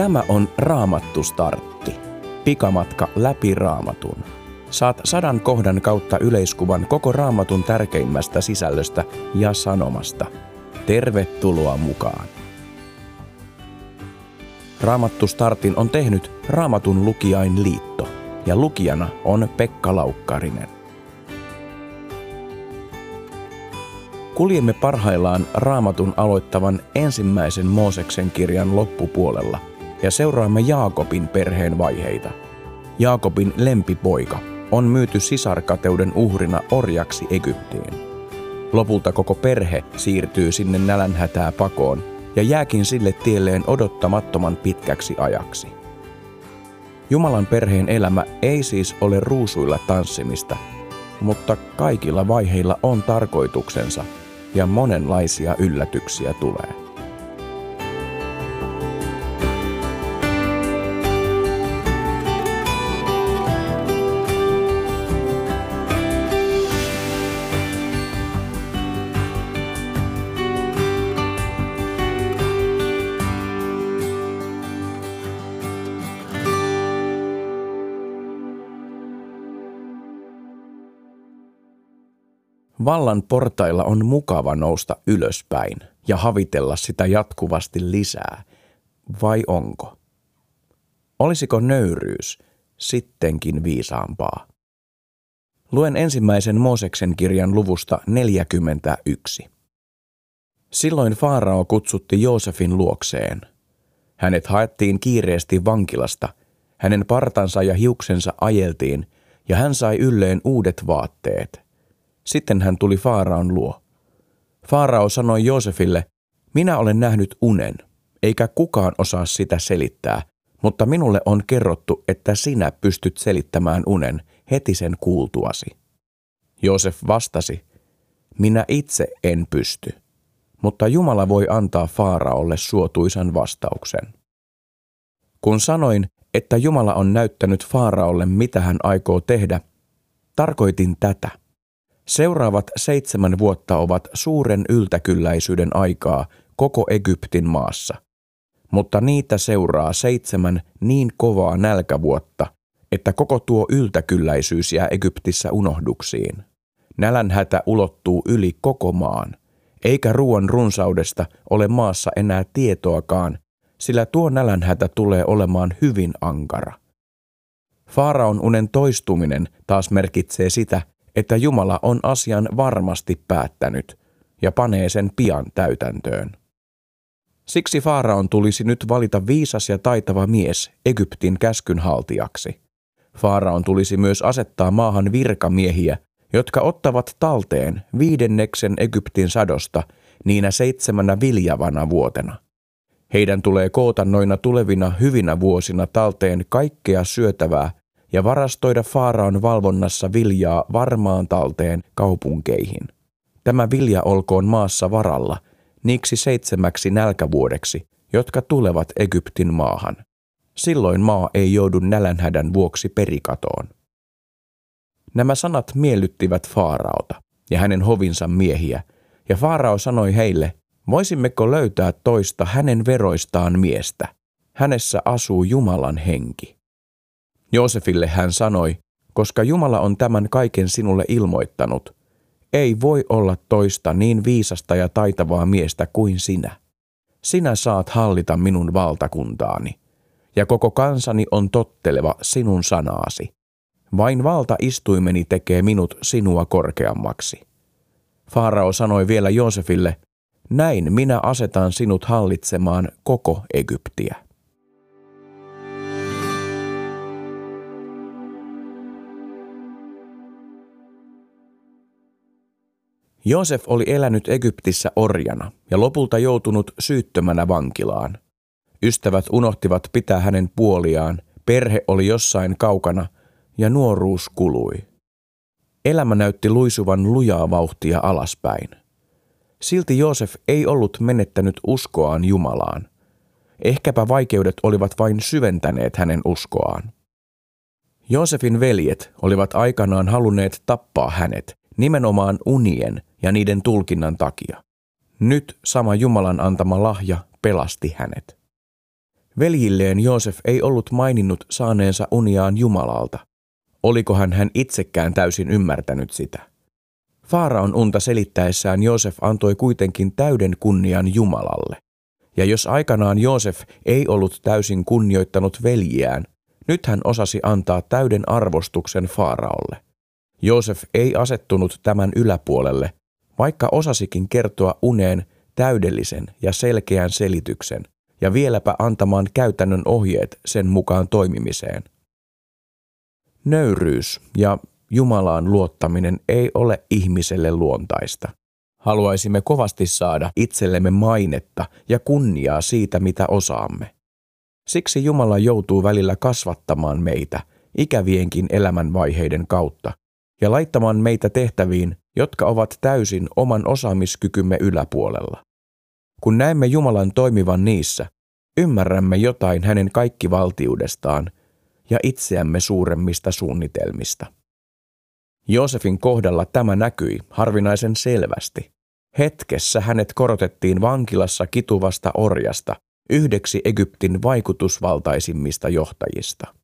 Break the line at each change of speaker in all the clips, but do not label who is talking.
Tämä on Raamattu Startti. Pikamatka läpi Raamatun. Saat sadan kohdan kautta yleiskuvan koko Raamatun tärkeimmästä sisällöstä ja sanomasta. Tervetuloa mukaan! Raamattu Startin on tehnyt Raamatun lukijain liitto ja lukijana on Pekka Laukkarinen. Kuljemme parhaillaan Raamatun aloittavan ensimmäisen Mooseksen kirjan loppupuolella ja seuraamme Jaakobin perheen vaiheita. Jaakobin lempipoika on myyty sisarkateuden uhrina orjaksi Egyptiin. Lopulta koko perhe siirtyy sinne nälänhätää pakoon ja jääkin sille tielleen odottamattoman pitkäksi ajaksi. Jumalan perheen elämä ei siis ole ruusuilla tanssimista, mutta kaikilla vaiheilla on tarkoituksensa – ja monenlaisia yllätyksiä tulee. Vallan portailla on mukava nousta ylöspäin ja havitella sitä jatkuvasti lisää. Vai onko? Olisiko nöyryys sittenkin viisaampaa? Luen ensimmäisen Mooseksen kirjan luvusta 41. Silloin Faarao kutsutti Joosefin luokseen. Hänet haettiin kiireesti vankilasta, hänen partansa ja hiuksensa ajeltiin, ja hän sai ylleen uudet vaatteet – sitten hän tuli Faaraon luo. Faarao sanoi Joosefille, minä olen nähnyt unen, eikä kukaan osaa sitä selittää, mutta minulle on kerrottu, että sinä pystyt selittämään unen heti sen kuultuasi. Joosef vastasi, minä itse en pysty, mutta Jumala voi antaa Faaraolle suotuisan vastauksen. Kun sanoin, että Jumala on näyttänyt Faaraolle, mitä hän aikoo tehdä, tarkoitin tätä. Seuraavat seitsemän vuotta ovat suuren yltäkylläisyyden aikaa koko Egyptin maassa. Mutta niitä seuraa seitsemän niin kovaa nälkävuotta, että koko tuo yltäkylläisyys jää Egyptissä unohduksiin. Nälänhätä ulottuu yli koko maan, eikä ruoan runsaudesta ole maassa enää tietoakaan, sillä tuo nälänhätä tulee olemaan hyvin ankara. Faaraon unen toistuminen taas merkitsee sitä, että Jumala on asian varmasti päättänyt ja panee sen pian täytäntöön. Siksi Faaraon tulisi nyt valita viisas ja taitava mies Egyptin käskynhaltijaksi. Faaraon tulisi myös asettaa maahan virkamiehiä, jotka ottavat talteen viidenneksen Egyptin sadosta niinä seitsemänä viljavana vuotena. Heidän tulee koota noina tulevina hyvinä vuosina talteen kaikkea syötävää ja varastoida Faaraon valvonnassa viljaa varmaan talteen kaupunkeihin. Tämä vilja olkoon maassa varalla, niiksi seitsemäksi nälkävuodeksi, jotka tulevat Egyptin maahan. Silloin maa ei joudu nälänhädän vuoksi perikatoon. Nämä sanat miellyttivät Faaraota ja hänen hovinsa miehiä, ja Faarao sanoi heille, voisimmeko löytää toista hänen veroistaan miestä. Hänessä asuu Jumalan henki. Joosefille hän sanoi, koska Jumala on tämän kaiken sinulle ilmoittanut, ei voi olla toista niin viisasta ja taitavaa miestä kuin sinä. Sinä saat hallita minun valtakuntaani, ja koko kansani on totteleva sinun sanaasi. Vain valtaistuimeni tekee minut sinua korkeammaksi. Faarao sanoi vielä Joosefille, näin minä asetan sinut hallitsemaan koko Egyptiä. Joosef oli elänyt Egyptissä orjana ja lopulta joutunut syyttömänä vankilaan. Ystävät unohtivat pitää hänen puoliaan, perhe oli jossain kaukana ja nuoruus kului. Elämä näytti luisuvan lujaa vauhtia alaspäin. Silti Joosef ei ollut menettänyt uskoaan Jumalaan. Ehkäpä vaikeudet olivat vain syventäneet hänen uskoaan. Joosefin veljet olivat aikanaan halunneet tappaa hänet, nimenomaan unien ja niiden tulkinnan takia. Nyt sama Jumalan antama lahja pelasti hänet. Veljilleen Joosef ei ollut maininnut saaneensa uniaan Jumalalta. Olikohan hän itsekään täysin ymmärtänyt sitä? Faaraon unta selittäessään Joosef antoi kuitenkin täyden kunnian Jumalalle. Ja jos aikanaan Joosef ei ollut täysin kunnioittanut veljiään, nyt hän osasi antaa täyden arvostuksen Faaraolle. Joosef ei asettunut tämän yläpuolelle, vaikka osasikin kertoa uneen täydellisen ja selkeän selityksen ja vieläpä antamaan käytännön ohjeet sen mukaan toimimiseen. Nöyryys ja Jumalaan luottaminen ei ole ihmiselle luontaista. Haluaisimme kovasti saada itsellemme mainetta ja kunniaa siitä, mitä osaamme. Siksi Jumala joutuu välillä kasvattamaan meitä ikävienkin elämänvaiheiden kautta ja laittamaan meitä tehtäviin, jotka ovat täysin oman osaamiskykymme yläpuolella. Kun näemme Jumalan toimivan niissä, ymmärrämme jotain hänen kaikkivaltiudestaan ja itseämme suuremmista suunnitelmista. Joosefin kohdalla tämä näkyi harvinaisen selvästi. Hetkessä hänet korotettiin vankilassa kituvasta orjasta yhdeksi Egyptin vaikutusvaltaisimmista johtajista.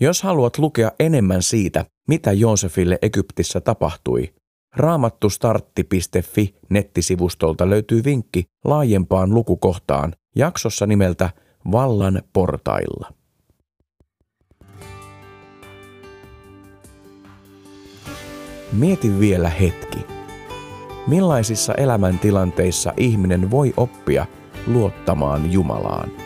Jos haluat lukea enemmän siitä, mitä Joosefille Egyptissä tapahtui, raamattustartti.fi nettisivustolta löytyy vinkki laajempaan lukukohtaan jaksossa nimeltä Vallan portailla. Mieti vielä hetki. Millaisissa elämäntilanteissa ihminen voi oppia luottamaan Jumalaan?